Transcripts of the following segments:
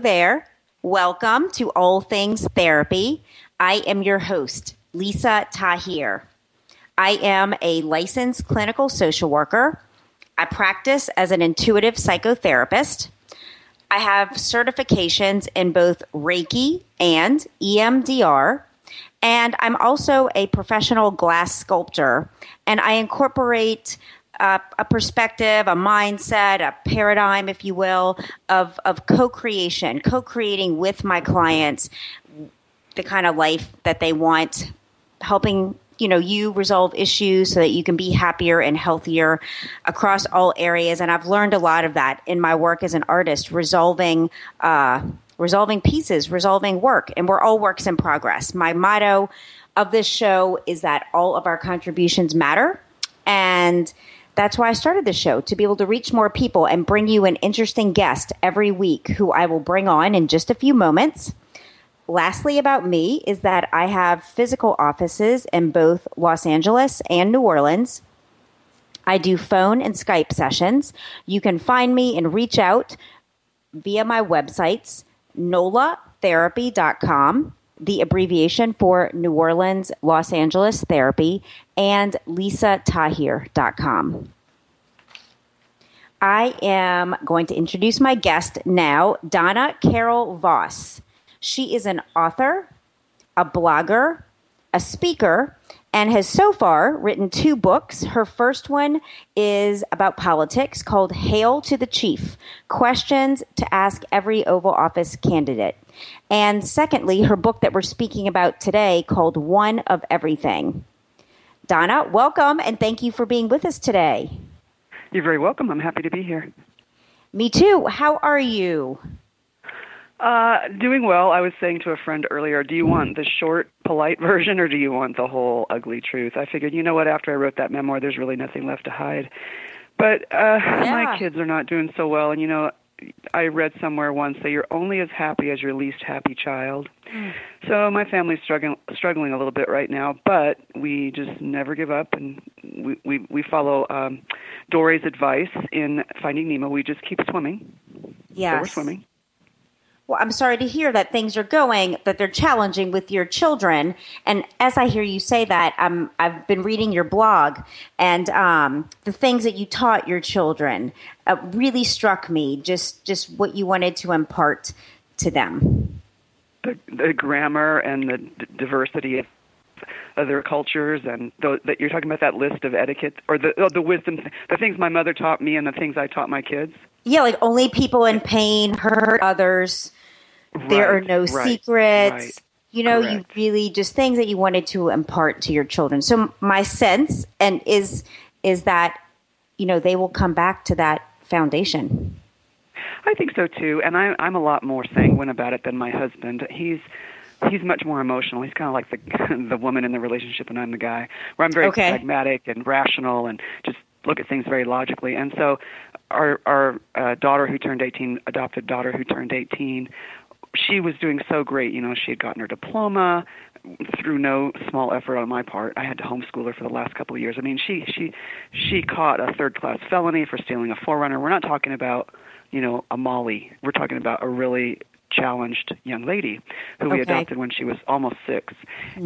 there. Welcome to All Things Therapy. I am your host, Lisa Tahir. I am a licensed clinical social worker. I practice as an intuitive psychotherapist. I have certifications in both Reiki and EMDR. And I'm also a professional glass sculptor. And I incorporate uh, a perspective, a mindset, a paradigm, if you will, of, of co creation, co creating with my clients the kind of life that they want, helping you know you resolve issues so that you can be happier and healthier across all areas. And i've learned a lot of that in my work as an artist resolving uh, resolving pieces resolving work. And we're all works in progress. My motto of this show is that all of our contributions matter. And that's why I started the show to be able to reach more people and bring you an interesting guest every week who I will bring on in just a few moments. Lastly, about me is that I have physical offices in both Los Angeles and New Orleans. I do phone and Skype sessions. You can find me and reach out via my websites, nolatherapy.com, the abbreviation for New Orleans, Los Angeles Therapy, and lisatahir.com. I am going to introduce my guest now, Donna Carol Voss. She is an author, a blogger, a speaker, and has so far written two books. Her first one is about politics called Hail to the Chief Questions to Ask Every Oval Office Candidate. And secondly, her book that we're speaking about today called One of Everything. Donna, welcome and thank you for being with us today. You're very welcome. I'm happy to be here. Me too. How are you? Uh, doing well. I was saying to a friend earlier, do you want the short, polite version or do you want the whole ugly truth? I figured, you know what, after I wrote that memoir, there's really nothing left to hide. But uh, Yeah. my kids are not doing so well. And, you know, I read somewhere once that you're only as happy as your least happy child. So my family's struggling struggling a little bit right now, but we just never give up, and we we, we follow um, Dory's advice in Finding Nemo. We just keep swimming. So we're swimming. Well, I'm sorry to hear that things are going, that they're challenging with your children. And as I hear you say that, um, I've been reading your blog, and um, the things that you taught your children uh, really struck me. Just, just what you wanted to impart to them. the, the grammar and the d- diversity of other cultures and th- that you're talking about that list of etiquette or the oh, the wisdom the things my mother taught me and the things I taught my kids. Yeah, like only people in pain hurt others. There are no right, secrets. right. You know, Correct. you really just things that you wanted to impart to your children. So my sense and is is that you know they will come back to that foundation. I think so too, and I, I'm a lot more sanguine about it than my husband. He's he's much more emotional. He's kind of like the the woman in the relationship, and I'm the guy. Where I'm very Okay. pragmatic and rational, and just look at things very logically. And so, our our uh, daughter who turned 18, adopted daughter who turned 18, she was doing so great. You know, she had gotten her diploma through no small effort on my part. I had to homeschool her for the last couple of years. I mean, she she she caught a third class felony for stealing a 4Runner. We're not talking about you know a Molly. We're talking about a really challenged young lady who we Okay. adopted when she was almost 6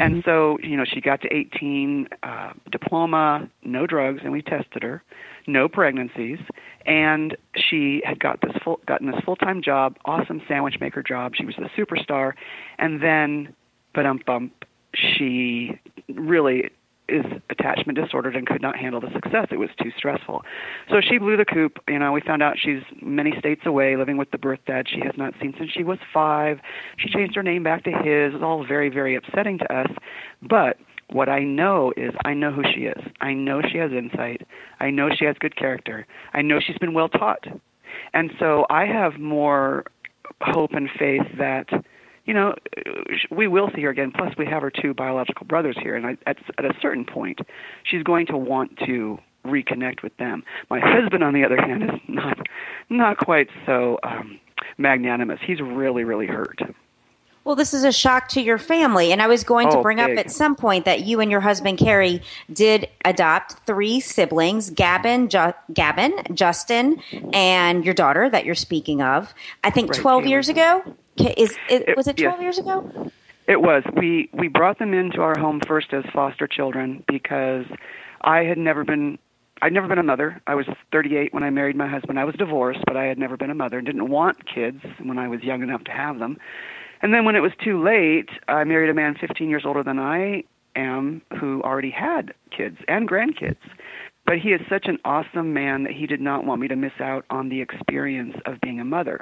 And so, you know, she got to 18, uh, diploma, no drugs, and we tested her, no pregnancies, and she had got this full, gotten this full-time job, awesome sandwich maker job. She was the superstar, and then, but um bump, she really is attachment disordered and could not handle the success. It was too stressful. So she blew the coop. You know, we found out she's many states away living with the birth dad she has not seen since she was five. She changed her name back to his. It was all very, very upsetting to us. But what I know is I know who she is. I know she has insight. I know she has good character. I know she's been well taught. And so I have more hope and faith that you know, we will see her again. Plus, we have her two biological brothers here, and I, at, at a certain point, she's going to want to reconnect with them. My husband, on the other hand, is not not quite so um, magnanimous. He's really, really hurt. Well, this is a shock to your family. And I was going to Oh, bring up at some point that you and your husband, Carrie, did adopt three siblings Gavin, ju- Gavin, Justin, and your daughter that you're speaking of. I think Right, 12 Caitlin. years ago? Is, is, It- was it 12 yes. years ago? It was. We we brought them into our home first as foster children because I had never been I'd never been a mother. I was 38 when I married my husband. I was divorced, but I had never been a mother and didn't want kids when I was young enough to have them. And then when it was too late, I married a man 15 years older than I am who already had kids and grandkids. But he is such an awesome man that he did not want me to miss out on the experience of being a mother.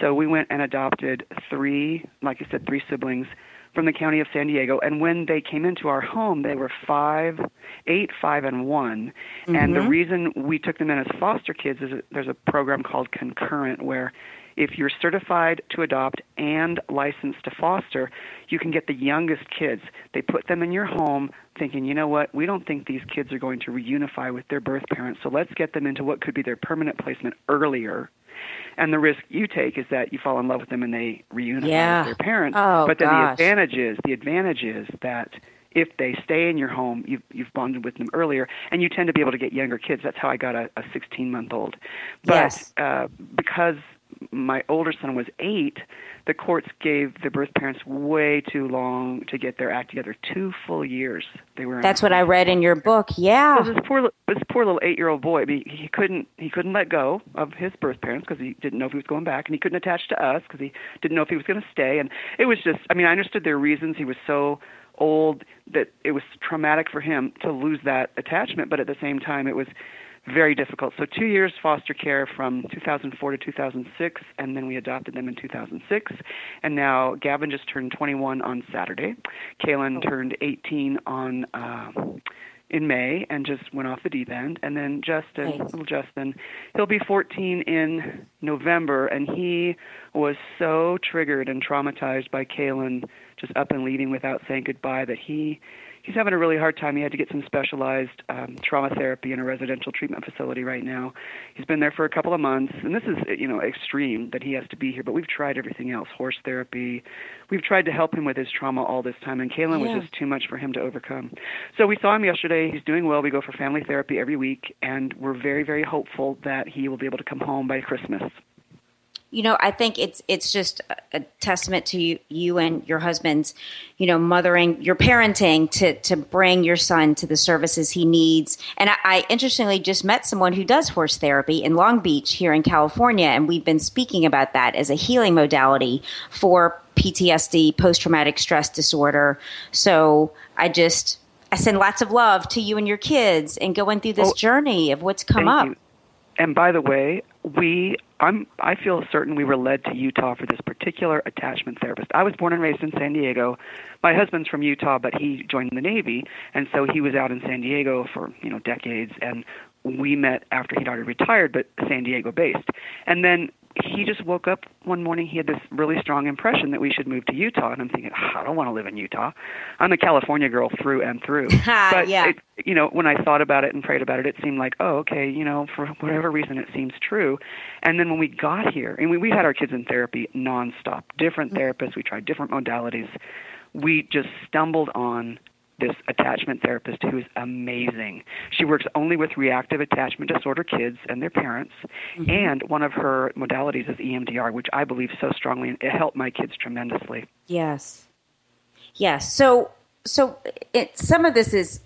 So we went and adopted three, like I said, three siblings from the county of San Diego. And when they came into our home, they were five, eight, five, and one. And the mm-hmm. reason we took them in as foster kids is there's a program called Concurrent where if you're certified to adopt and licensed to foster, you can get the youngest kids. They put them in your home thinking, you know what, we don't think these kids are going to reunify with their birth parents, so let's get them into what could be their permanent placement earlier. And the risk you take is that you fall in love with them and they reunify Yeah. with their parents. Oh, but then gosh. the advantage is the advantage is that if they stay in your home, you've you've bonded with them earlier, and you tend to be able to get younger kids. That's how I got a, a 16 month old. But Yes. uh, because my older son was eight, the courts gave the birth parents way too long to get their act together. Two full years they were. in That's what I read in your book. Yeah. so this poor this poor little eight year old boy, I mean, he couldn't he couldn't let go of his birth parents because he didn't know if he was going back, and he couldn't attach to us because he didn't know if he was going to stay. And it was just, I mean, I understood their reasons. He was so old that it was traumatic for him to lose that attachment, but at the same time, it was very difficult. So two years foster care from 2004 to 2006, and then we adopted them in 2006. And now Gavin just turned 21 on Saturday. Kaylin turned 18 on uh, in May and just went off the deep end. And then Justin, Nice. little Justin, he'll be 14 in November, and he was so triggered and traumatized by Kaylin just up and leaving without saying goodbye that he he's having a really hard time. He had to get some specialized um, trauma therapy in a residential treatment facility right now. He's been there for a couple of months, and this is you know extreme that he has to be here. But we've tried everything else, horse therapy. We've tried to help him with his trauma all this time, and Kaylin Yeah. was just too much for him to overcome. So we saw him yesterday. He's doing well. We go for family therapy every week, and we're very very hopeful that he will be able to come home by Christmas. You know, I think it's it's just a- testament to you, you and your husband's, you know, mothering, your parenting to to bring your son to the services he needs. And I, I interestingly just met someone who does horse therapy in Long Beach here in California, and we've been speaking about that as a healing modality for PTSD, post traumatic stress disorder. So I just I send lots of love to you and your kids and going through this Oh, journey of what's come up. you. And by the way, we I'm I feel certain we were led to Utah for this particular attachment therapist. I was born and raised in San Diego. My husband's from Utah, but he joined the Navy, and so he was out in San Diego for you know decades. And we met after he'd already retired, but San Diego based. And then he just woke up one morning. He had this really strong impression that we should move to Utah, and I'm thinking, "Ah, I don't want to live in Utah. I'm a California girl through and through. but Yeah. it, you know, when I thought about it and prayed about it, it seemed like, oh, okay, you know, for whatever reason, it seems true. And then when we got here, and we, we had our kids in therapy nonstop, different therapists, we tried different modalities. We just stumbled on this attachment therapist who is amazing. She works only with reactive attachment disorder kids and their parents, mm-hmm. and one of her modalities is EMDR, which I believe so strongly, and it helped my kids tremendously. Yes. Yes. So, so it, some of this is,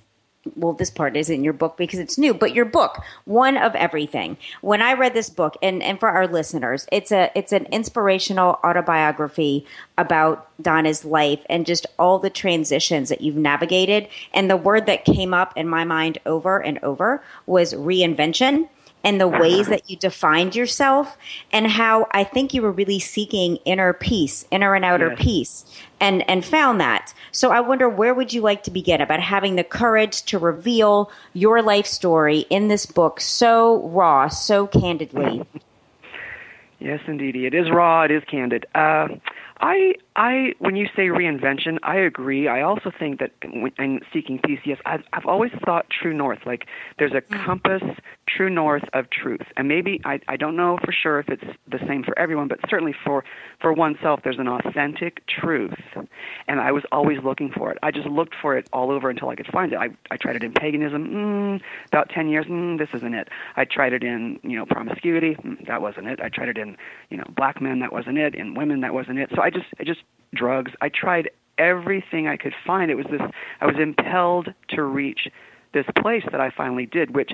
well, this part is in your book because it's new, but your book, One of Everything. When I read this book, and, and for our listeners, it's a, it's an inspirational autobiography about Donna's life and just all the transitions that you've navigated. And the word that came up in my mind over and over was reinvention and the ways uh-huh. that you defined yourself and how I think you were really seeking inner peace, inner and outer Yes. peace and and found that. So I wonder where would you like to begin about having the courage to reveal your life story in this book so raw, so candidly. Yes, indeed. It is raw. It is candid. Uh, I, I, when you say reinvention, I agree. I also think that in seeking peace, yes, I've, I've always thought true north. Like there's a Mm. compass, true north of truth, and maybe I, I don't know for sure if it's the same for everyone, but certainly for for oneself, there's an authentic truth, and I was always looking for it. I just looked for it all over until I could find it. I, I tried it in paganism, mm, about ten years, mm, this isn't it. I tried it in you know promiscuity, mm, that wasn't it. I tried it in you know black men, that wasn't it. In women, that wasn't it. So I just I just drugs. I tried everything I could find. It was this. I was impelled to reach this place that I finally did, which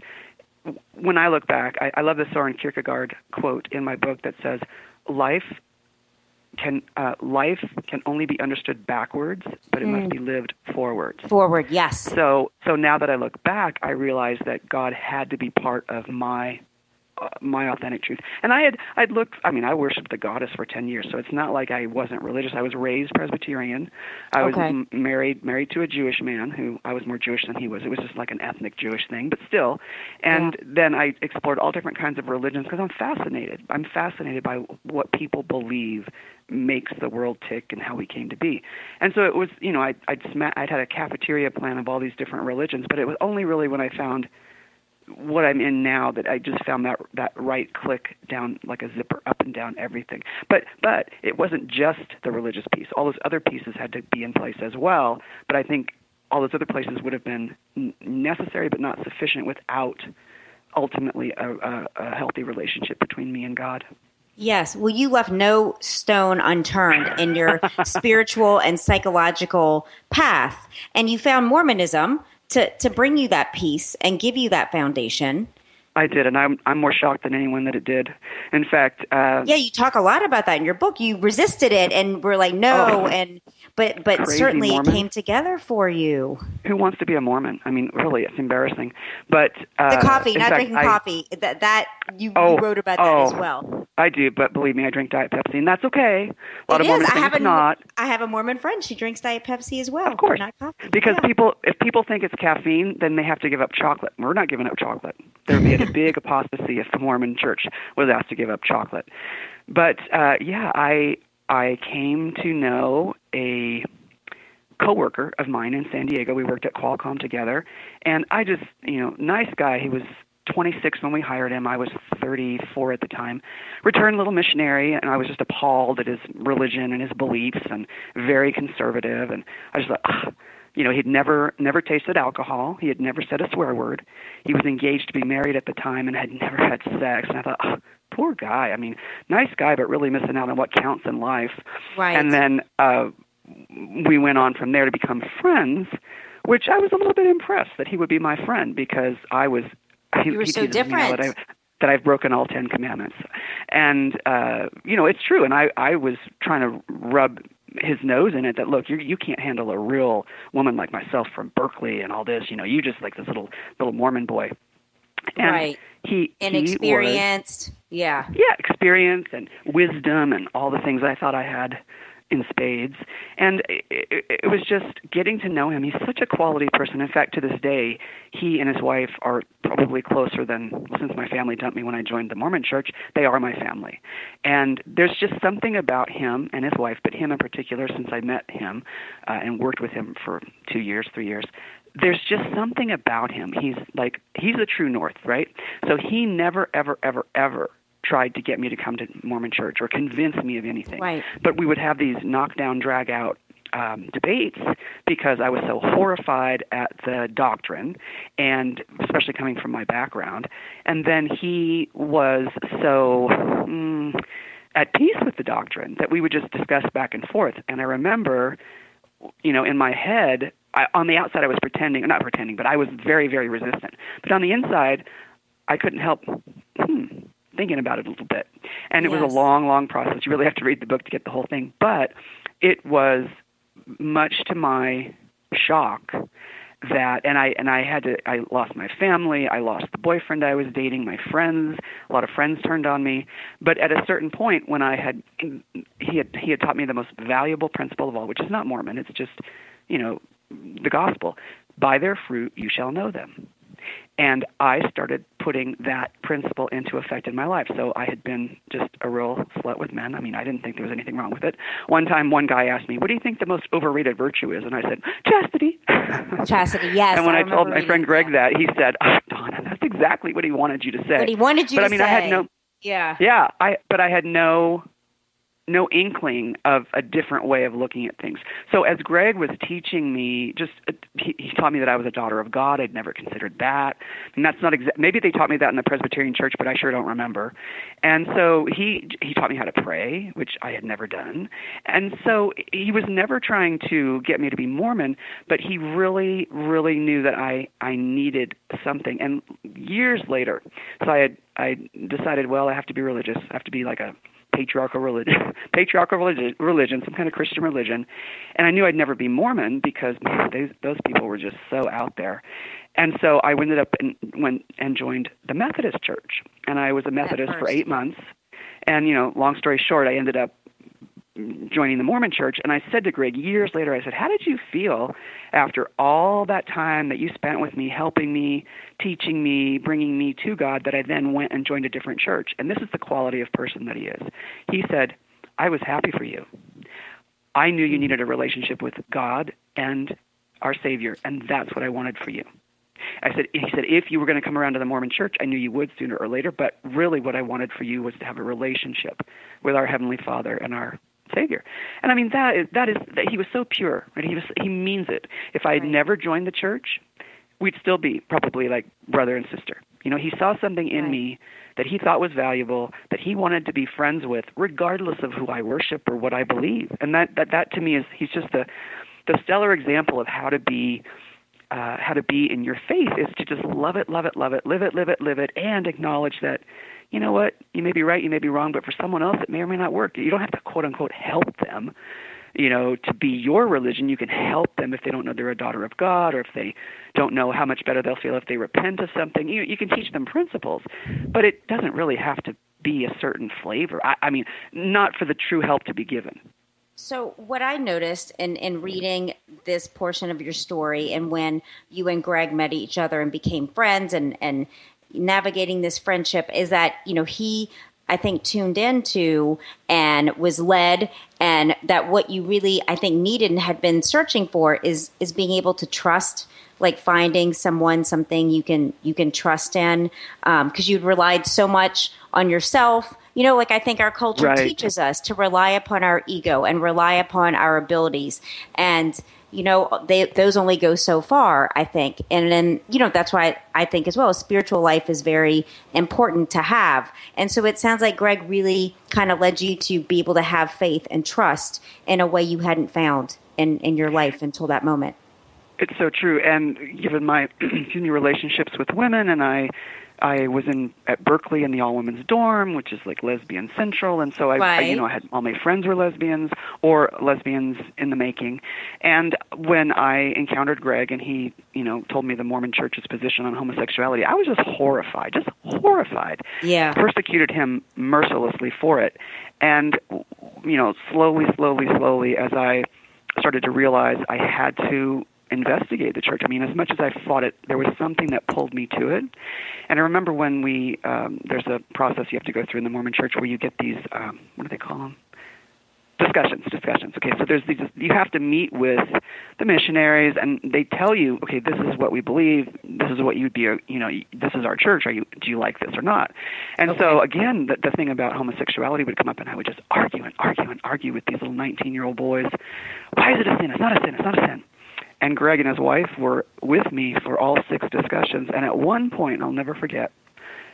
when I look back, I, I love the Soren Kierkegaard quote in my book that says, "Life can uh, life can only be understood backwards, but it must be lived forwards." Forward, yes. So, so now that I look back, I realize that God had to be part of my my authentic truth. And I had I'd looked. I mean, I worshipped the goddess for ten years, so it's not like I wasn't religious. I was raised Presbyterian. I was Okay. m- married married to a Jewish man who I was more Jewish than he was. It was just like an ethnic Jewish thing, but still. And then I explored all different kinds of religions because I'm fascinated. I'm fascinated by what people believe makes the world tick and how we came to be. And so it was, you know, I, I'd sma- I'd had a cafeteria plan of all these different religions, but it was only really when I found what I'm in now that I just found that that right click down like a zipper up and down everything. But but it wasn't just the religious piece. All those other pieces had to be in place as well. But I think all those other places would have been necessary but not sufficient without ultimately a, a, a healthy relationship between me and God. Yes. Well, you left no stone unturned in your spiritual and psychological path. And you found Mormonism to, to bring you that peace and give you that foundation. I did, and I'm I'm more shocked than anyone that it did. In fact, uh, Yeah, you talk a lot about that in your book. You resisted it and were like, no, Oh. and but but Crazy certainly it came together for you. who wants to be a Mormon? I mean, really, it's embarrassing. But uh, The coffee, not fact, drinking I- coffee. That that you, Oh, you wrote about that as oh. well. I do, but believe me, I drink Diet Pepsi, and that's okay. A lot It of Mormons. I have a not. I have a Mormon friend. She drinks Diet Pepsi as well. Of course, not coffee. because Yeah. people if people think it's caffeine, then they have to give up chocolate. We're not giving up chocolate. There would be a big apostasy if the Mormon Church was asked to give up chocolate. But uh, yeah, I I came to know a coworker of mine in San Diego. We worked at Qualcomm together, and I just you know nice guy. He was 26 when we hired him. I was 34 at the time. Returned little missionary, and I was just appalled at his religion and his beliefs, and very conservative. And I just thought, you know, he'd never never tasted alcohol. He had never said a swear word. He was engaged to be married at the time and had never had sex. And I thought, oh, poor guy. I mean, nice guy, but really missing out on what counts in life. Right. And then uh, we went on from there to become friends, which I was a little bit impressed that he would be my friend because I was. He, You were he so now that different. I, that I've broken all Ten Commandments, and uh, you know it's true. And I I was trying to rub his nose in it that look you you can't handle a real woman like myself from Berkeley and all this. You know you just like this little little Mormon boy. And Right. He he was- inexperienced. yeah. yeah, experience and wisdom and all the things I thought I had in spades. And it, it, was just getting to know him. He's such a quality person. In fact, to this day, he and his wife are probably closer than since my family dumped me when I joined the Mormon church. They are my family. And there's just something about him and his wife, but him in particular, since I met him uh, and worked with him for two years, three years, there's just something about him. He's like he's the true north, right? So he never ever ever ever tried to get me to come to Mormon church or convince me of anything. Right. But we would have these knockdown drag out um, debates because I was so horrified at the doctrine, and especially coming from my background. And then he was so mm, at peace with the doctrine that we would just discuss back and forth. And I remember you know, in my head, I, on the outside, I was pretending, not pretending, but I was very, very resistant. But on the inside, I couldn't help hmm, thinking about it a little bit. And it was a long, long process. You really have to read the book to get the whole thing. But it was much to my shock that and I and I had to I lost my family, I lost the boyfriend I was dating, my friends, a lot of friends turned on me. But at a certain point when I had he had he had taught me the most valuable principle of all, which is not Mormon, it's just, you know, the gospel. By their fruit you shall know them. And I started putting that principle into effect in my life. So I had been just a real slut with men. I mean, I didn't think there was anything wrong with it. One time, one guy asked me, "What do you think the most overrated virtue is?" And I said, "Chastity." Chastity, yes. and when I, I, told my friend Greg that. he said, oh, "Donna, that's exactly what he wanted you to say." But he wanted you but to I mean, say. I had no. Yeah. Yeah, I but I had no no inkling of a different way of looking at things. So as Greg was teaching me, just uh, he, he taught me that I was a daughter of God. I'd never considered that, and that's not exa- maybe they taught me that in the Presbyterian Church, but I sure don't remember. And so he he taught me how to pray, which I had never done. And so he was never trying to get me to be Mormon, but he really really knew that I I needed something. And years later, so I had I decided, well, I have to be religious. I have to be like a patriarchal religion, patriarchal religion, religion, some kind of Christian religion, and I knew I'd never be Mormon because man, those those people were just so out there. And so I ended up and went and joined the Methodist Church, and I was a Methodist for eight months. And you know, long story short, I ended up joining the Mormon church and I said to Greg years later I said how did you feel after all that time that you spent with me helping me teaching me bringing me to God that I then went and joined a different church? And this is the quality of person that he is. He said I was happy for you. I knew you needed a relationship with God and our savior and that's what I wanted for you. I said, he said, if you were going to come around to the Mormon church, I knew you would sooner or later, but really what I wanted for you was to have a relationship with our Heavenly Father and our Savior. And I mean, that is, that is, that he was so pure, right? He was, he means it. If I had Right. never joined the church, we'd still be probably like brother and sister. You know, he saw something in Right. me that he thought was valuable, that he wanted to be friends with, regardless of who I worship or what I believe. And that, that, that to me is, he's just the, the stellar example of how to be uh, how to be in your faith is to just love it, love it, love it, live it, live it, live it, and acknowledge that, you know what, you may be right, you may be wrong, but for someone else it may or may not work. You don't have to quote unquote help them, you know, to be your religion. You can help them if they don't know they're a daughter of God, or if they don't know how much better they'll feel if they repent of something. You you can teach them principles, but it doesn't really have to be a certain flavor. I, I mean, not for the true help to be given. So, what I noticed in, in reading this portion of your story, and when you and Greg met each other and became friends, and and navigating this friendship, is that you know he, I think, tuned into and was led, and that what you really, I think, needed and had been searching for is is being able to trust like finding someone something you can you can trust in um, because you'd relied so much on yourself you know like i think our culture Right. teaches us to rely upon our ego and rely upon our abilities. And you know they those only go so far i think. And then you know that's why i think as well a spiritual life is very important to have. And so it sounds like greg really kind of led you to be able to have faith and trust in a way you hadn't found in in your life until that moment. It's so true, and given my excuse me relationships with women, and I, I was in at Berkeley in the all women's dorm, which is like lesbian central, and so I, I, you know, I had all my friends were lesbians or lesbians in the making. And when I encountered Greg, and he, you know, told me the Mormon Church's position on homosexuality, I was just horrified, just horrified yeah persecuted him mercilessly for it. And, you know, slowly, slowly, slowly, as I started to realize I had to investigate the church. I mean, as much as I fought it, there was something that pulled me to it. And I remember when we, um, there's a process you have to go through in the Mormon church where you get these, um, what do they call them? discussions discussions. Okay so there's these you have to meet with the missionaries and they tell you okay this is what we believe. This is what you'd be you know this is our church. Are you do you like this or not? And so again the, the thing about homosexuality would come up and i would just argue and argue and argue with these little 19 year old boys. Why is it a sin? It's not a sin. It's not a sin and greg and his wife were with me for all six discussions. And at one point i'll never forget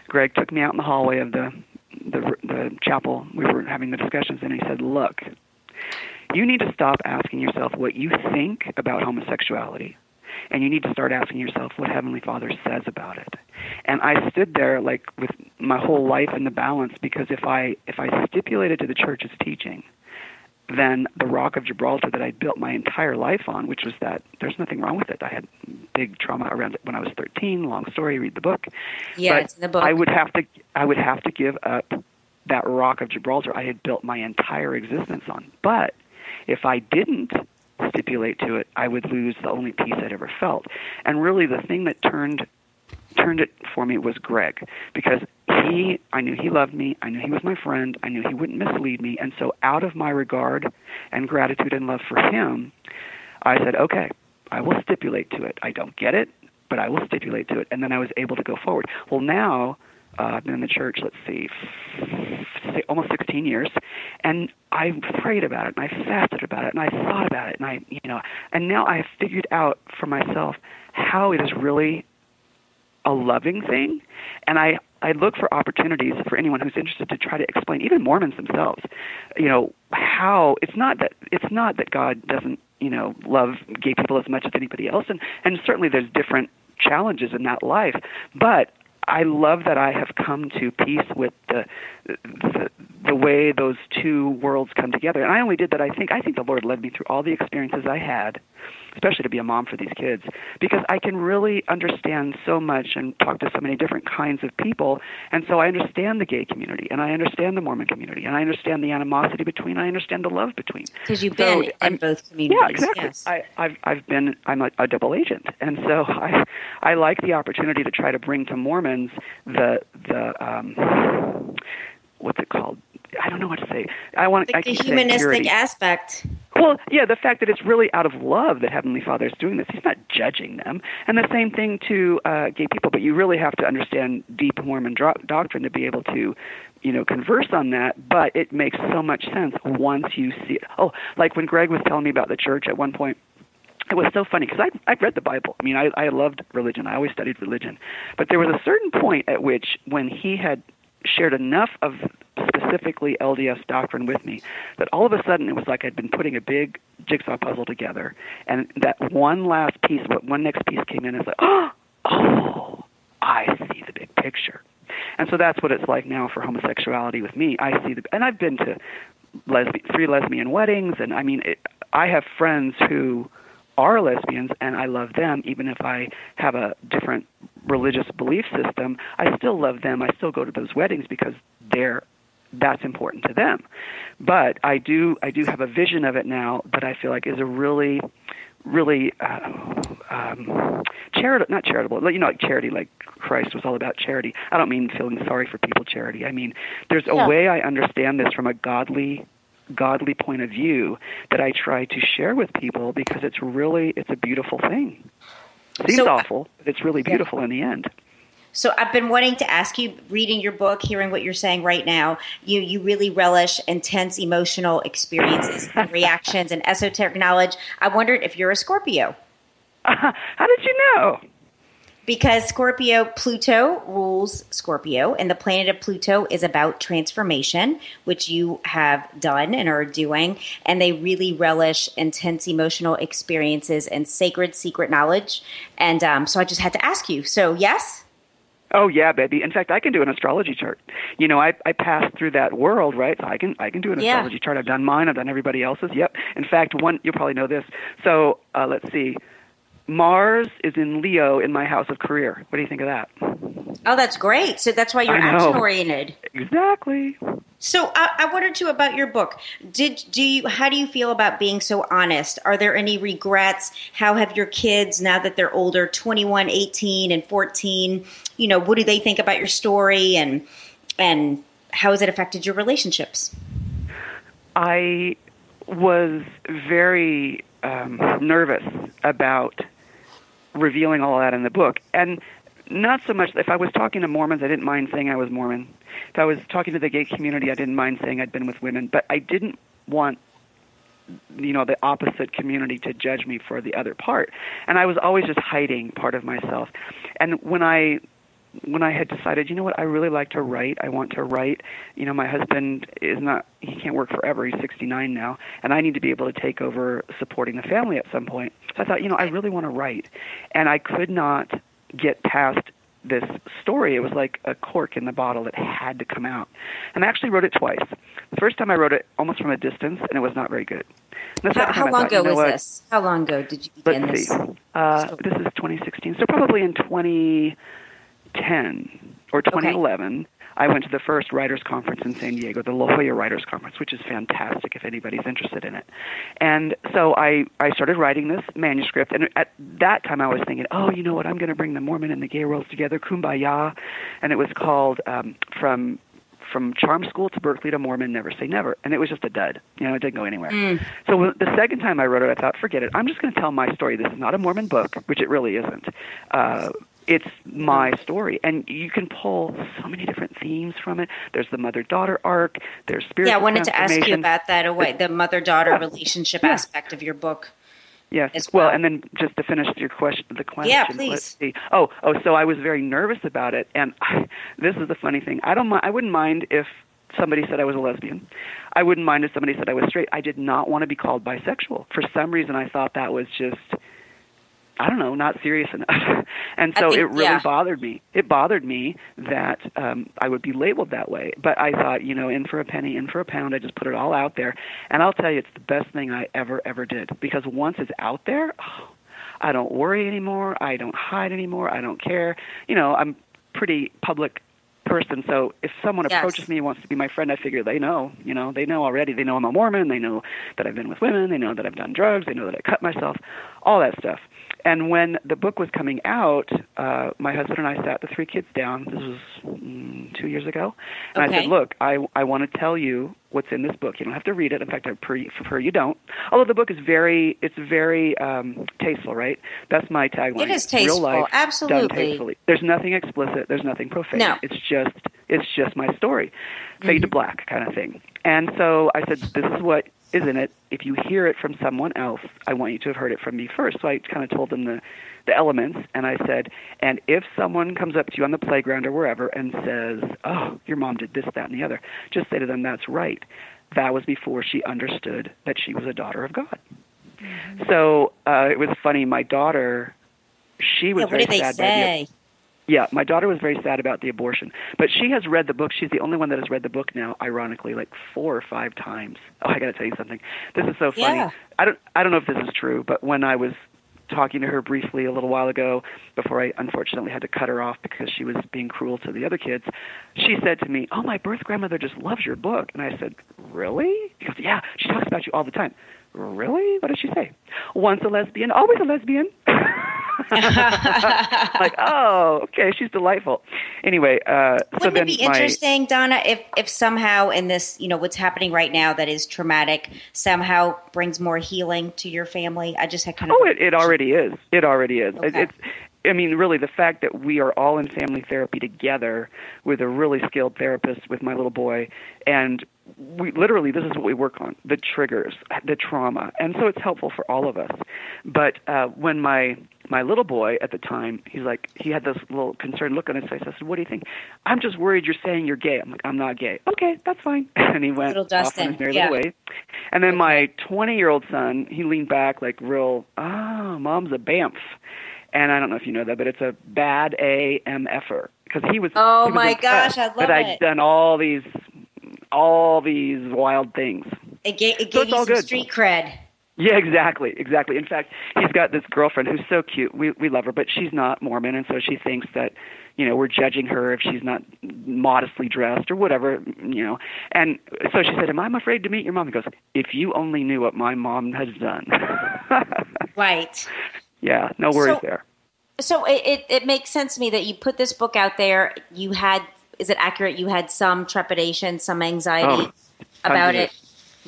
greg took me out in the hallway of the the the chapel. We were having the discussions and he said look you need to stop asking yourself what you think about homosexuality and you need to start asking yourself what heavenly father says about it. And i stood there like with my whole life in the balance because if i if i stipulated to the church's teaching then the rock of gibraltar that i built my entire life on which was that there's nothing wrong with it i had big trauma around it when i was 13 long story read the book yeah but it's in the book I would have to I would have to give up that rock of Gibraltar I had built my entire existence on. But if I didn't stipulate to it, I would lose the only peace I'd ever felt. And really the thing that turned turned it for me was Greg because he I knew he loved me, I knew he was my friend, I knew he wouldn't mislead me, and so out of my regard and gratitude and love for him, I said, "Okay, I will stipulate to it. I don't get it, but I will stipulate to it." And then I was able to go forward. Well, now uh, I've been in the church, let's see, almost 16 years, and I prayed about it, and I fasted about it, and I thought about it, and I, you know, and now I have figured out for myself how it is really a loving thing, and I I look for opportunities for anyone who's interested to try to explain, even Mormons themselves, you know, how it's not that it's not that God doesn't, you know, love gay people as much as anybody else, and and certainly there's different challenges in that life, but I love that I have come to peace with the, the the way those two worlds come together. And I only did that. I think I think the Lord led me through all the experiences I had, especially to be a mom for these kids, because I can really understand so much and talk to so many different kinds of people. And so I understand the gay community, and I understand the Mormon community, and I understand the animosity between. I understand the love between. Because you've So been in I'm- both communities. yeah, exactly. Yes. I, I've I've been I'm a, a double agent, and so I I like the opportunity to try to bring to Mormons the the um what's it called? I don't know what to say. I want the, I the humanistic aspect. Well, yeah, the fact that it's really out of love that Heavenly Father is doing this. He's not judging them. And the same thing to uh, gay people, but you really have to understand deep Mormon dro- doctrine to be able to, you know, converse on that. But it makes so much sense once you see it. Oh, like when Greg was telling me about the church at one point. It was so funny because I I read the Bible. I mean, I I loved religion. I always studied religion, but there was a certain point at which when he had shared enough of specifically LDS doctrine with me that all of a sudden it was like I'd been putting a big jigsaw puzzle together, and that one last piece, what one next piece came in, is like, oh, oh, I see the big picture. And so that's what it's like now for homosexuality with me. I see the, and I've been to lesbian, three lesbian weddings, and I mean, it, I have friends who are lesbians and I love them even if I have a different religious belief system I still love them I still go to those weddings because they're that's important to them but I do I do have a vision of it now that I feel like is a really really uh, um, charitable not charitable you know like charity like Christ was all about charity I don't mean feeling sorry for people charity I mean there's a Yeah. way I understand this from a godly godly point of view that I try to share with people because it's really it's a beautiful thing. Seems So- uh, awful, but it's really beautiful in the end. So I've been wanting to ask you, reading your book, hearing what you're saying right now, you you really relish intense emotional experiences, and reactions, and esoteric knowledge. I wondered if you're a Scorpio. How did you know? Because Scorpio, Pluto rules Scorpio, and the planet of Pluto is about transformation, which you have done and are doing. And they really relish intense emotional experiences and sacred secret knowledge. And um, so I just had to ask you. So, yes? Oh yeah, baby. In fact, I can do an astrology chart. You know, I I passed through that world, right? So I can I can do an Yeah. astrology chart. I've done mine. I've done everybody else's. Yep. In fact, one you'll probably know this. So uh, let's see. Mars is in Leo in my house of career. What do you think of that? Oh, that's great. So that's why you're action oriented. Exactly. So I, I wondered too about your book. Did do you? How do you feel about being so honest? Are there any regrets? How have your kids now that they're older, 21, 18, and 14? You know, what do they think about your story, and and how has it affected your relationships? I was very um, nervous about revealing all that in the book, and not so much. If I was talking to Mormons, I didn't mind saying I was Mormon. If I was talking to the gay community, I didn't mind saying I'd been with women, but I didn't want you know the opposite community to judge me for the other part and i was always just hiding part of myself and when i when I had decided, you know what, I really like to write. I want to write. You know, my husband is not, he can't work forever. He's 69 now. And I need to be able to take over supporting the family at some point. So I thought, you know, I really want to write. And I could not get past this story. It was like a cork in the bottle that had to come out. And I actually wrote it twice. The first time I wrote it almost from a distance, and it was not very good. How, how long thought, you ago know was what? this? How long ago did you begin Let's this? see. Uh, this is 2016, so probably in 2010 or 2011. I went to the first writers conference in San Diego, the La Jolla Writers Conference, which is fantastic if anybody's interested in it. And so I I started writing this manuscript, and at that time I was thinking, oh, you know what? I'm going to bring the Mormon and the gay worlds together, kumbaya, and it was called um, from from charm school to Berkeley to Mormon, never say never. And it was just a dud. You know, it didn't go anywhere. Mm. So the second time I wrote it, I thought, forget it. I'm just going to tell my story. This is not a Mormon book, which it really isn't. Uh, it's my story and you can pull so many different themes from it there's the mother daughter arc there's spiritual yeah i wanted to ask you about that away the mother daughter Yeah. relationship Yeah. aspect of your book Yes. as well. well. and then just to finish your question, the question. Yeah, let's please. see. Oh, oh. So I was very nervous about it, and I, this is the funny thing. I don't. I wouldn't mind if somebody said I was a lesbian. I wouldn't mind if somebody said I was straight. I did not want to be called bisexual. For some reason, I thought that was just. I don't know, not serious enough. and so think- it really yeah. bothered me. It bothered me that um I would be labeled that way. But I thought, you know, in for a penny, in for a pound, I just put it all out there. And I'll tell you it's the best thing I ever ever did because once it's out there, oh, I don't worry anymore. I don't hide anymore. I don't care. You know, I'm pretty public person. So if someone Yes. approaches me and wants to be my friend, I figure they know. You know, they know already. They know I'm a Mormon. They know that I've been with women. They know that I've done drugs. They know that I cut myself. All that stuff. And when the book was coming out, uh, my husband and I sat the three kids down. This was mm, two years ago, and I said, "Look, I I want to tell you what's in this book. You don't have to read it. In fact, I pre- prefer you don't. Although the book is very, it's very um, tasteful, right? That's my tagline. It is Real tasteful, life done absolutely. tastefully. There's nothing explicit. There's nothing profane. No. It's just it's just my story, fade to Mm-hmm. black kind of thing. And so I said, this is what is in it. If you hear it from someone else, I want you to have heard it from me first. So I kind of told them the the elements, and I said, and if someone comes up to you on the playground or wherever and says, "Oh, your mom did this, that, and the other," just say to them, "That's right." That was before she understood that she was a daughter of God. So uh, it was funny. My daughter, she was yeah, what very did they sad by the yeah, my daughter was very sad about the abortion, but she has read the book. She's the only one that has read the book now, ironically, like four or five times. Oh, I got to tell you something. This is so funny. Yeah. I don't I don't know if this is true, but when I was talking to her briefly a little while ago before I unfortunately had to cut her off because she was being cruel to the other kids, she said to me, "Oh, my birth grandmother just loves your book." And I said, "Really?" She goes, "Yeah, she talks about you all the time." Really? What did she say? Once a lesbian, always a lesbian. like, oh, okay, she's delightful. Anyway, uh, Wouldn't then it be my interesting, Donna, if if somehow in this, you know, what's happening right now that is traumatic somehow brings more healing to your family? I just had kind of oh, it, it already is. It already is. It, it's. I mean, really, the fact that we are all in family therapy together with a really skilled therapist with my little boy, and we literally this is what we work on: the triggers, the trauma, and so it's helpful for all of us. But uh, when my my little boy at the time, he's like, he had this little concerned look on his face. I said, "What do you think?" I'm just worried you're saying you're gay. I'm like, I'm not gay. Okay, that's fine. And he went Little off on his merry yeah. little way. And then my 20 year old son, he leaned back like real, oh, mom's a BAMF. And I don't know if you know that, but it's a bad A M F'er because he was. Oh he was my gosh, I love that I'd it. done all these, all these wild things. it gave, it So gave it's you all some good. street cred. Yeah, exactly, exactly. In fact, he's got this girlfriend who's so cute. We we love her, but she's not Mormon, and so she thinks that, you know, we're judging her if she's not modestly dressed or whatever, you know. And so she said, "Am I afraid to meet your mom?" He goes, "If you only knew what my mom has done." Right. yeah, no worries So- there. So it, it, it makes sense to me that you put this book out there. You had, is it accurate? You had some trepidation, some anxiety Oh, about it.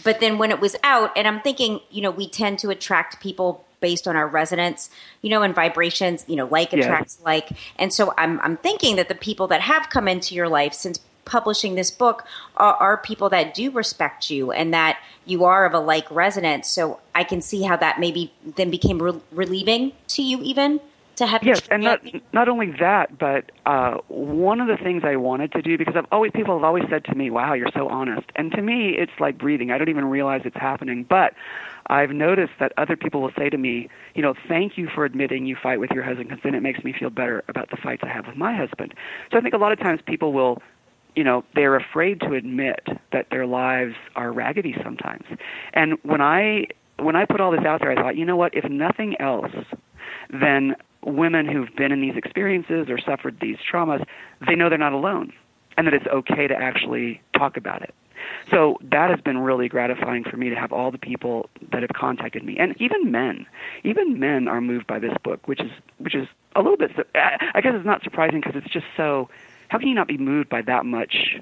But then when it was out, and I'm thinking, you know, we tend to attract people based on our resonance, you know, and vibrations, you know, like attracts like. And so I'm, I'm thinking that the people that have come into your life since publishing this book are, are people that do respect you and that you are of a like resonance. So I can see how that maybe then became re- relieving to you even to have Yes, and not not only that, but uh, one of the things I wanted to do because I've always people have always said to me, "Wow, you're so honest," and to me, it's like breathing. I don't even realize it's happening, but I've noticed that other people will say to me, "You know, thank you for admitting you fight with your husband because then it makes me feel better about the fights I have with my husband." So I think a lot of times people will you know they're afraid to admit that their lives are raggedy sometimes and when i when i put all this out there i thought you know what if nothing else then women who've been in these experiences or suffered these traumas they know they're not alone and that it's okay to actually talk about it. So that has been really gratifying for me to have all the people that have contacted me, and even men. Even men are moved by this book, which is which is a little bit. I guess it's not surprising because it's just so. How can you not be moved by that much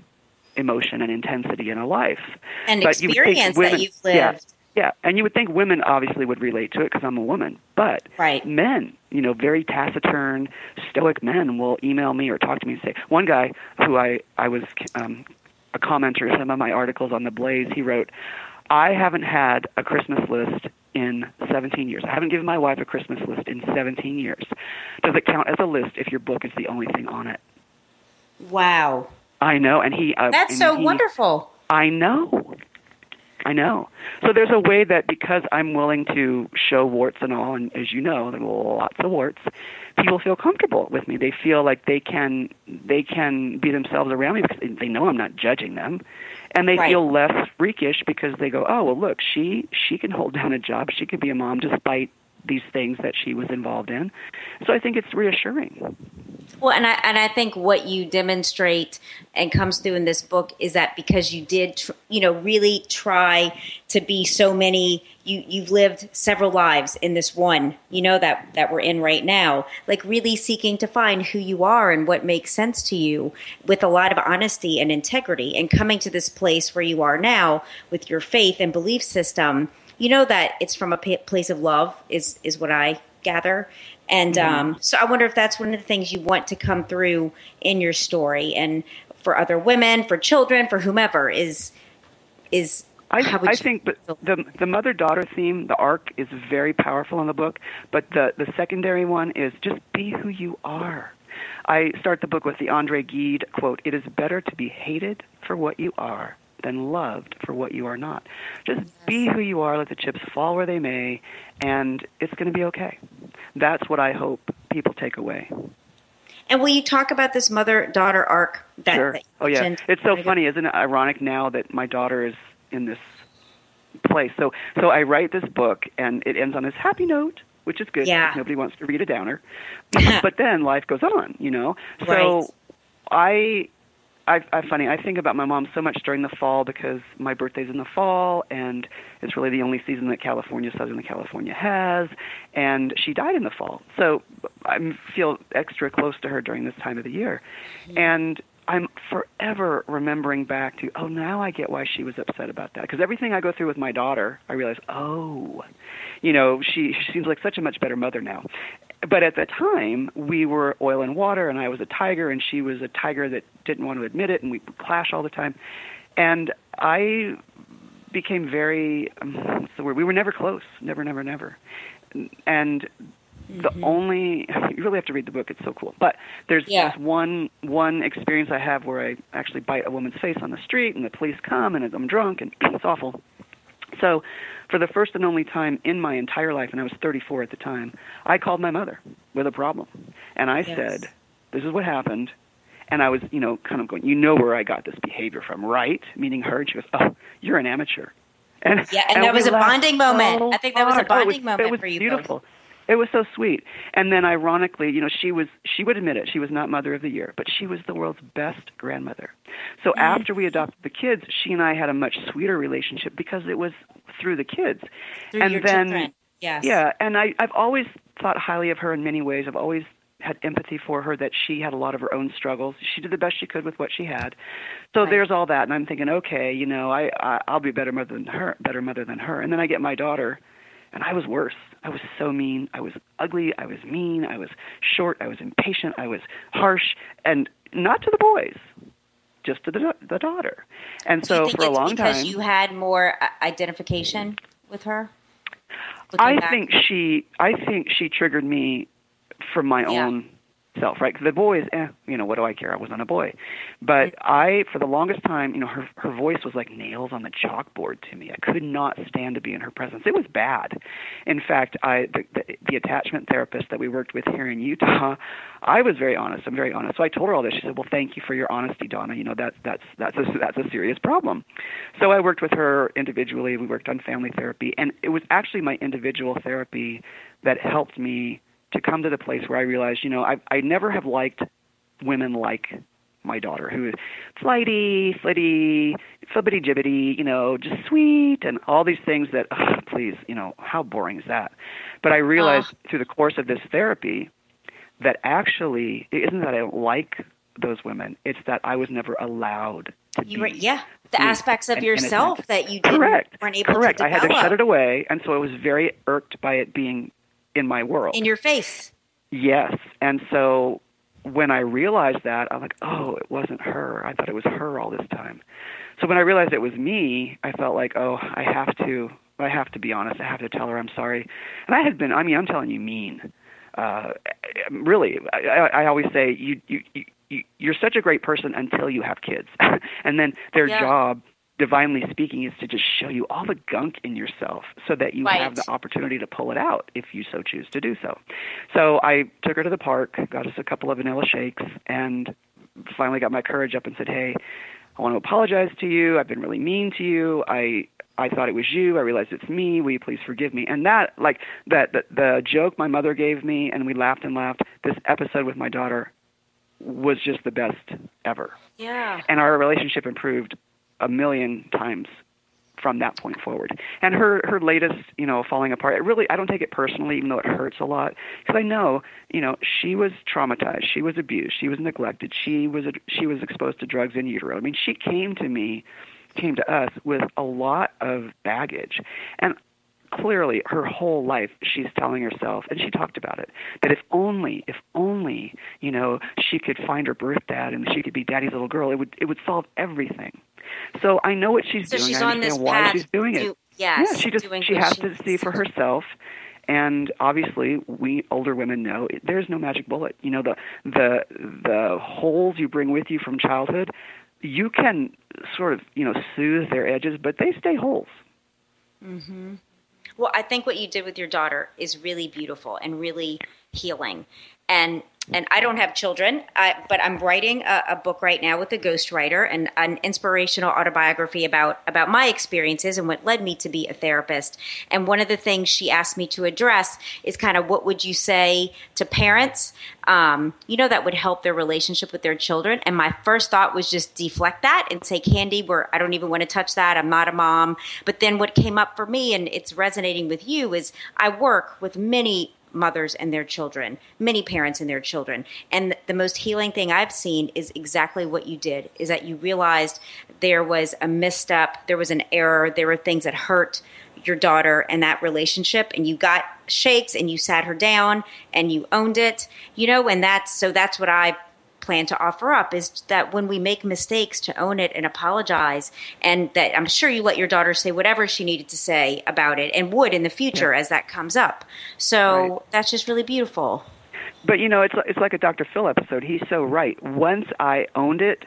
emotion and intensity in a life and but experience you women, that you've lived? Yeah, yeah, and you would think women obviously would relate to it because I'm a woman, but right. men, you know, very taciturn, stoic men will email me or talk to me and say. One guy who I I was um, a commenter in some of my articles on the Blaze, he wrote, "I haven't had a Christmas list in 17 years. I haven't given my wife a Christmas list in 17 years. Does it count as a list if your book is the only thing on it?" Wow. I know, and he. Uh, That's and so he, wonderful. I know. I know. So there's a way that because I'm willing to show warts and all, and as you know, there are lots of warts, people feel comfortable with me. They feel like they can they can be themselves around me because they know I'm not judging them, and they right. feel less freakish because they go, oh well, look, she she can hold down a job, she can be a mom despite these things that she was involved in. So I think it's reassuring. Well, and I and I think what you demonstrate and comes through in this book is that because you did, tr- you know, really try to be so many. You you've lived several lives in this one, you know that that we're in right now. Like really seeking to find who you are and what makes sense to you, with a lot of honesty and integrity, and coming to this place where you are now with your faith and belief system you know that it's from a place of love is is what I gather. And mm-hmm. um, so I wonder if that's one of the things you want to come through in your story, and for other women, for children, for whomever is is. I, I think the, the the mother daughter theme, the arc, is very powerful in the book. But the the secondary one is just be who you are. I start the book with the Andre Gide quote: "It is better to be hated for what you are than loved for what you are not. Just be who you are, let the chips fall where they may, and it's going to be okay. That's what I hope people take away. And will you talk about this mother daughter arc? That, sure. That oh yeah, it's so funny, isn't it? Ironic now that my daughter is in this place. So so I write this book, and it ends on this happy note, which is good. Yeah. Nobody wants to read a downer. but then life goes on, you know. So right. I I, I funny. I think about my mom so much during the fall because my birthday's in the fall, and it's really the only season that California, Southern California, has. And she died in the fall, so I feel extra close to her during this time of the year. Mm-hmm. And I'm forever remembering back to, oh, now I get why she was upset about that. Because everything I go through with my daughter, I realize, oh, you know, she, she seems like such a much better mother now. But at the time we were oil and water and i was a tiger and she was a tiger that didn't want to admit it and we clash all the time. And i became very um, the word? We were never close. Never never never. And the mm-hmm. only you really have to read the book it's so cool but there's, yeah. there's one one experience i have where i actually bite a woman's face on the street and the police come and i'm drunk and it's awful so for the first and only time in my entire life, and I was 34 at the time, I called my mother with a problem. And I yes. said, This is what happened. And I was, you know, kind of going, You know where I got this behavior from, right? Meaning her. And she goes, Oh, you're an amateur. And, yeah, and, and that was a bonding moment. I think that was a bonding oh, it was, moment it was for you beautiful. both. It was so sweet. And then ironically, you know, she was she would admit it, she was not mother of the year, but she was the world's best grandmother. So mm-hmm. after we adopted the kids, she and I had a much sweeter relationship because it was through the kids. Through and your then children. Yes. Yeah, and I I've always thought highly of her in many ways. I've always had empathy for her that she had a lot of her own struggles. She did the best she could with what she had. So right. there's all that and I'm thinking, okay, you know, I, I I'll be a better mother than her, better mother than her. And then I get my daughter and I was worse. I was so mean. I was ugly. I was mean. I was short. I was impatient. I was harsh, and not to the boys, just to the the daughter. And so for a long because time, you had more uh, identification with her. I back? think she I think she triggered me from my Yeah. own self, right? 'Cause the boys, eh, you know, what do I care? I wasn't a boy. But I, for the longest time, you know, her her voice was like nails on the chalkboard to me. I could not stand to be in her presence. It was bad. In fact, I the, the, the attachment therapist that we worked with here in Utah, I was very honest. I'm very honest. So I told her all this. She said, "Well, thank you for your honesty, Donna. You know, that's that's that's a that's a serious problem." So I worked with her individually. We worked on family therapy, and it was actually my individual therapy that helped me to come to the place where I realized, you know, I I never have liked women like my daughter, who is flighty, flitty, flibbity jibbity, you know, just sweet, and all these things that, ugh, please, you know, how boring is that? But I realized ah. through the course of this therapy that actually it isn't that I don't like those women; it's that I was never allowed to You be. were, yeah, the aspects of yourself that you didn't, Correct. weren't able Correct. to I had to shut it away, and so I was very irked by it being in my world. in your face. Yes. And so when I realized that, I'm like, oh, it wasn't her. I thought it was her all this time. So when I realized it was me, I felt like, oh, I have to, I have to be honest. I have to tell her I'm sorry. And I had been, I mean, I'm telling you, mean. Uh, really, I, I always say you, you, you, you, you're such a great person until you have kids, and then their Yeah. job divinely speaking is to just show you all the gunk in yourself so that you Right. have the opportunity to pull it out if you so choose to do so. So I took her to the park, got us a couple of vanilla shakes, and finally got my courage up and said, "Hey, I want to apologize to you. I've been really mean to you. I I thought it was you. I realized it's me. Will you please forgive me?" And that, like that, the, the joke my mother gave me, and we laughed and laughed. This episode with my daughter was just the best ever, Yeah. and our relationship improved a million times from that point forward. And her her latest, you know, falling apart. It really I don't take it personally, even though it hurts a lot, because I know, you know, she was traumatized, she was abused, she was neglected, she was she was exposed to drugs in utero. I mean, she came to me, came to us with a lot of baggage, and clearly her whole life she's telling herself and she talked about it that if only if only you know she could find her birth dad and she could be daddy's little girl it would it would solve everything so i know what she's So doing. she's i on this why path she's doing to- it yes, yeah she just she has she to see for herself. And obviously we older women know it- there's no magic bullet. You know the the the holes you bring with you from childhood you can sort of you know soothe their edges but they stay holes. Mhm. Well, I think what you did with your daughter is really beautiful and really healing. And and I don't have children, I, but I'm writing a, a book right now with a ghostwriter and an inspirational autobiography about about my experiences and what led me to be a therapist. And one of the things she asked me to address is kind of what would you say to parents, um, you know, that would help their relationship with their children. And my first thought was just deflect that and say, Candy, where I don't even want to touch that. I'm not a mom. But then what came up for me, and it's resonating with you, is I work with many mothers and their children, many parents and their children. And the most healing thing I've seen is exactly what you did is that you realized there was a misstep, there was an error, there were things that hurt your daughter and that relationship and you got shakes and you sat her down and you owned it, you know, and that's so that's what I plan to offer up is that when we make mistakes to own it and apologize and that I'm sure you let your daughter say whatever she needed to say about it and would in the future as that comes up. So Right. that's just really beautiful. But you know, it's it's like a Dr. Phil episode. He's so right. Once I owned it,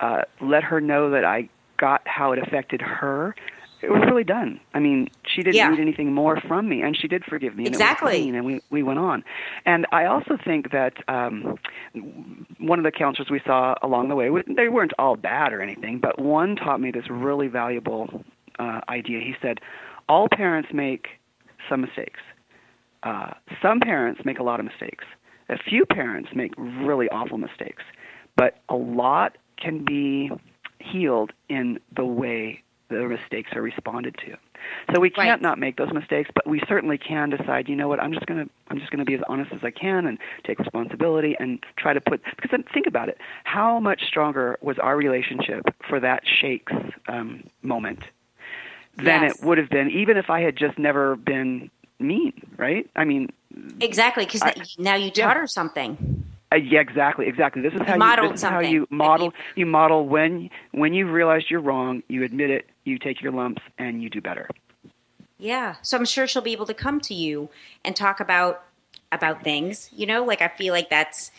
uh, let her know that I got how it affected her. It was really done. I mean, she didn't Yeah. need anything more from me, and she did forgive me. And Exactly. And we we went on. And I also think that um, one of the counselors we saw along the way, they weren't all bad or anything, but one taught me this really valuable uh, idea. He said, "All parents make some mistakes." uh, some parents make a lot of mistakes. A few parents make really awful mistakes, but a lot can be healed in the way the mistakes are responded to. So we can't Right. not make those mistakes, but we certainly can decide. You know what? I'm just gonna I'm just gonna be as honest as I can and take responsibility and try to put. Because then think about it. How much stronger was our relationship for that shakes um, moment than Yes. it would have been, even if I had just never been mean, right? I mean, Exactly, because now you yeah. taught her something. Uh, yeah, exactly, exactly. This is how you, modeled this is how you model. you- You model when when you realize you're wrong, you admit it, you take your lumps, and you do better. Yeah. So I'm sure she'll be able to come to you and talk about about things, you know, like I feel like that's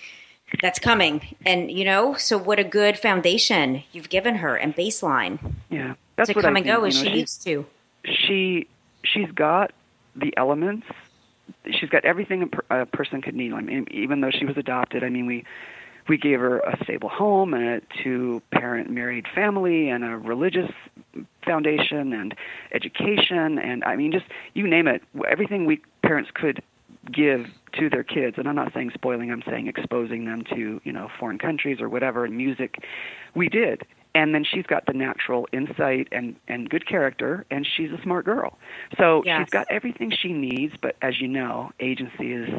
that's coming. And you know, so what a good foundation you've given her and baseline Yeah, that's to come I and think. go as you know, she needs to. she she's got the elements. She's got everything a, per, a person could need. I mean, even though she was adopted, I mean, we we gave her a stable home and a two-parent married family and a religious foundation and education and I mean, just you name it, everything we parents could give to their kids, and I'm not saying spoiling, I'm saying exposing them to, you know, foreign countries or whatever and music. We did. And then she's got the natural insight and, and good character, and she's a smart girl. So Yes. she's got everything she needs, but as you know, agency is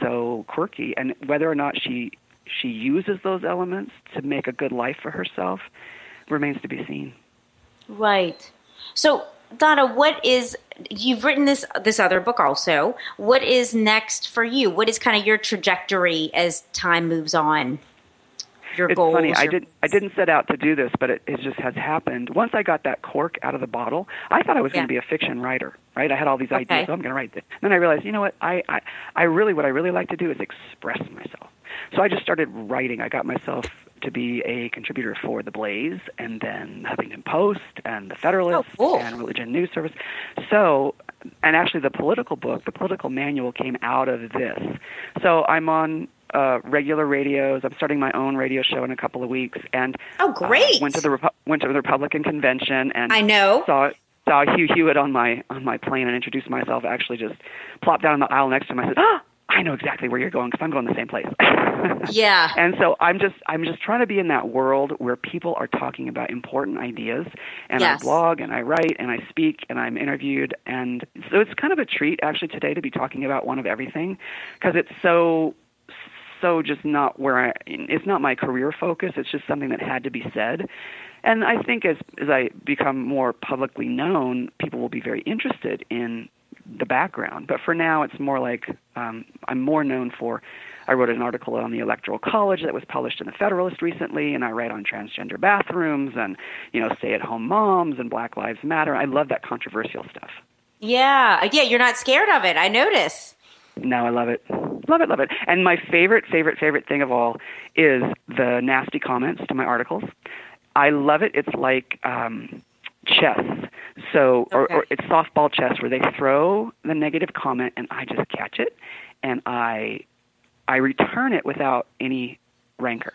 so quirky, and whether or not she she uses those elements to make a good life for herself remains to be seen. Right. So, Donna, what is you've written this this other book also? What is next for you? What is kind of your trajectory as time moves on? Your it's goals. funny. I didn't. I didn't set out to do this, but it, it just has happened. Once I got that cork out of the bottle, I thought I was Yeah. going to be a fiction writer. Right? I had all these Okay. ideas. Oh, I'm going to write this. Then I realized, you know what? I, I, I really, what I really like to do is express myself. So I just started writing. I got myself to be a contributor for The Blaze, and then Huffington Post, and The Federalist, Oh, cool. and Religion News Service. So, and actually, the political book, the political manual, came out of this. So I'm on uh, regular radios. I'm starting my own radio show in a couple of weeks, and Oh, uh, great. went to the Repu- went to the Republican convention and I know. saw saw Hugh Hewitt on my on my plane and introduced myself. Actually, just plopped down on the aisle next to him. I said, "Ah, I know exactly where you're going because I'm going the same place." Yeah. And so I'm just I'm just trying to be in that world where people are talking about important ideas, and Yes. I blog and I write and I speak and I'm interviewed, and so it's kind of a treat actually today to be talking about one of everything because it's so so just not where I it's not my career focus. It's just something that had to be said. And I think as as I become more publicly known, people will be very interested in the background. But for now, it's more like um, I'm more known for. I wrote an article on the Electoral College that was published in the Federalist recently, and I write on transgender bathrooms and you know stay-at-home moms and Black Lives Matter. I love that controversial stuff. Yeah. Yeah. You're not scared of it. I notice. No, I love it. Love it, love it. And my favorite, favorite, favorite thing of all is the nasty comments to my articles. I love it. It's like um, chess. So, or, or it's softball chess where they throw the negative comment and I just catch it and I, I return it without any rancor.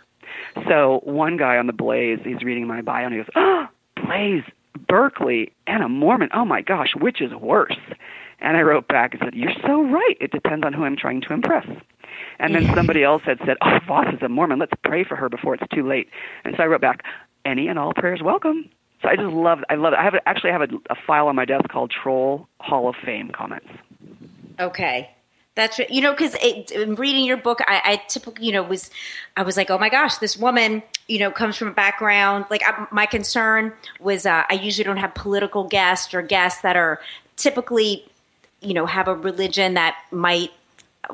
So one guy on the Blaze, he's reading my bio and he goes, "Oh, Blaze, Berkeley, and a Mormon. Oh my gosh, which is worse?" And I wrote back and said, "You're so right. It depends on who I'm trying to impress." And then somebody else had said, "Oh, Voss is a Mormon. Let's pray for her before it's too late." And so I wrote back, "Any and all prayers welcome." So I just love. I love it. I have a, actually have a, a file on my desk called Troll Hall of Fame comments. Okay. That's right. You know, because in reading your book, I, I typically, you know, was I was like, oh my gosh, this woman, you know, comes from a background. Like I, my concern was, uh, I usually don't have political guests or guests that are typically, you know, have a religion that might.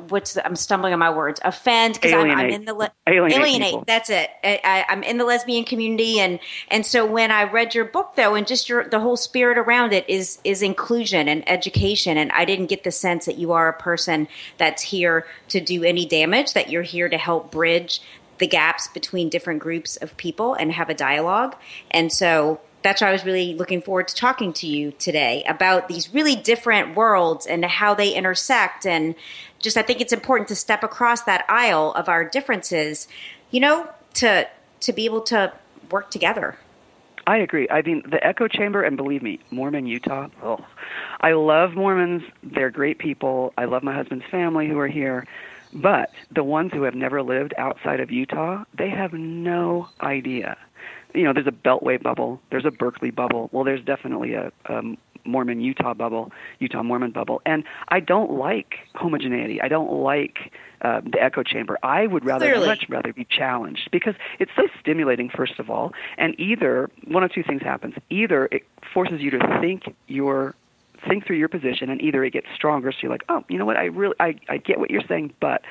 What's the, I'm stumbling on my words. Offend because I'm, I'm Alienate. in the le- Alienate people. That's it. I, I, I'm in the lesbian community, and and so when I read your book, though, and just your the whole spirit around it is is inclusion and education, and I didn't get the sense that you are a person that's here to do any damage. That you're here to help bridge the gaps between different groups of people and have a dialogue. And so that's why I was really looking forward to talking to you today about these really different worlds and how they intersect. And just, I think it's important to step across that aisle of our differences, you know, to to be able to work together. I agree. I mean, the echo chamber, and believe me, Mormon Utah. Oh, I love Mormons. They're great people. I love my husband's family who are here. But the ones who have never lived outside of Utah, they have no idea. You know, there's a Beltway bubble. There's a Berkeley bubble. Well, there's definitely a, a Mormon Utah bubble, Utah Mormon bubble. And I don't like homogeneity. I don't like uh, the echo chamber. I would rather Clearly. much rather be challenged because it's so stimulating first of all and either one of two things happens either it forces you to think your think through your position and either it gets stronger so you're like oh you know what i really i, I get what you're saying but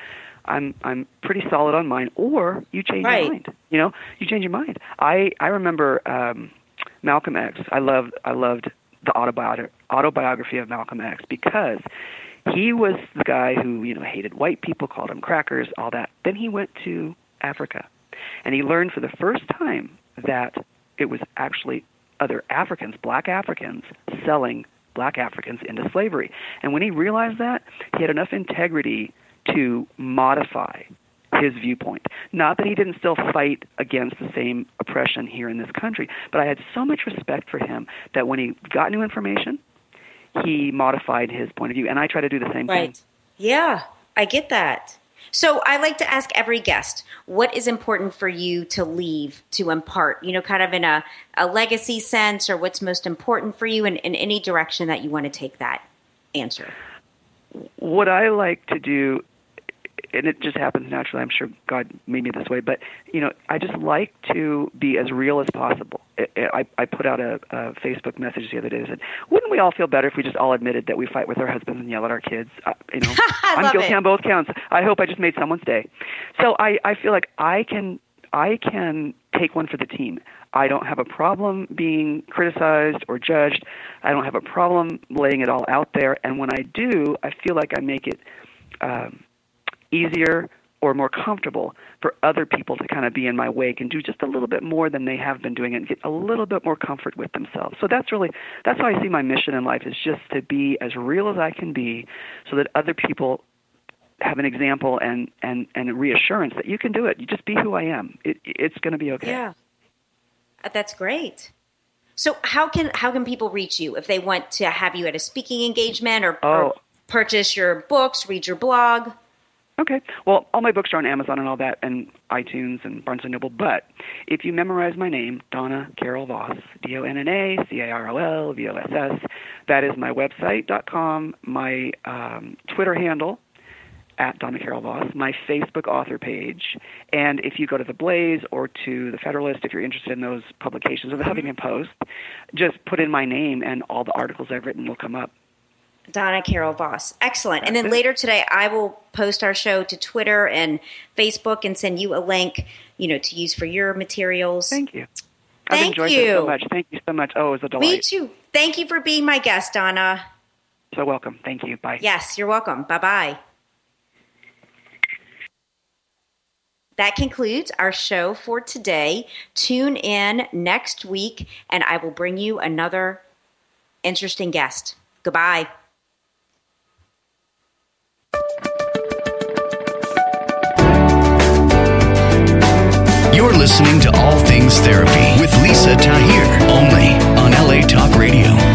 i'm i'm pretty solid on mine or you change Right. your mind you know? You change your mind. I i remember um malcolm x. I loved i loved the autobiography autobiography of malcolm x because he was the guy who you know hated white people called them crackers all that. Then he went to africa and he learned for the first time that it was actually other africans black africans selling black africans into slavery. And when he realized that he had enough integrity to modify his viewpoint. Not that he didn't still fight against the same oppression here in this country, but I had so much respect for him that when he got new information, he modified his point of view, and I try to do the same thing. Right. thing. Yeah. I get that. So I like to ask every guest, what is important for you to leave, to impart, you know, kind of in a, a legacy sense, or what's most important for you in, in any direction that you want to take that answer? What I like to do and it just happens naturally. I'm sure God made me this way, but you know, I just like to be as real as possible. I, I put out a, a Facebook message the other day that said, "Wouldn't we all feel better if we just all admitted that we fight with our husbands and yell at our kids?" Uh, you know, I'm guilty it. on both counts. I hope I just made someone's day. So I, I feel like I can, I can take one for the team. I don't have a problem being criticized or judged. I don't have a problem laying it all out there. And when I do, I feel like I make it. Um, easier or more comfortable for other people to kind of be in my wake and do just a little bit more than they have been doing and get a little bit more comfort with themselves. So that's really that's how I see my mission in life is just to be as real as I can be so that other people have an example and and and reassurance that you can do it. You just be who I am. It, it's going to be okay. Yeah. Uh, that's great. So how can how can people reach you if they want to have you at a speaking engagement or, oh. or purchase your books, read your blog? Okay. Well, all my books are on Amazon and all that, and iTunes and Barnes and Noble. But if you memorize my name, Donna Carol Voss, D O N N A C A R O L V O S S, that is my website dot com, my um, Twitter handle at Donna Carol Voss, my Facebook author page, and if you go to the Blaze or to the Federalist, if you're interested in those publications, or the Huffington Post, just put in my name, and all the articles I've written will come up. Donna Carol Voss. Excellent. And then later today, I will post our show to Twitter and Facebook and send you a link, you know, to use for your materials. Thank you. Thank I've enjoyed you. this so much. Thank you so much. Oh, it was a delight. Me too. Thank you for being my guest, Donna. So welcome. Thank you. Bye. Yes, you're welcome. Bye bye. That concludes our show for today. Tune in next week, and I will bring you another interesting guest. Goodbye. You're listening to All Things Therapy with Lisa Tahir, only on LA Talk Radio.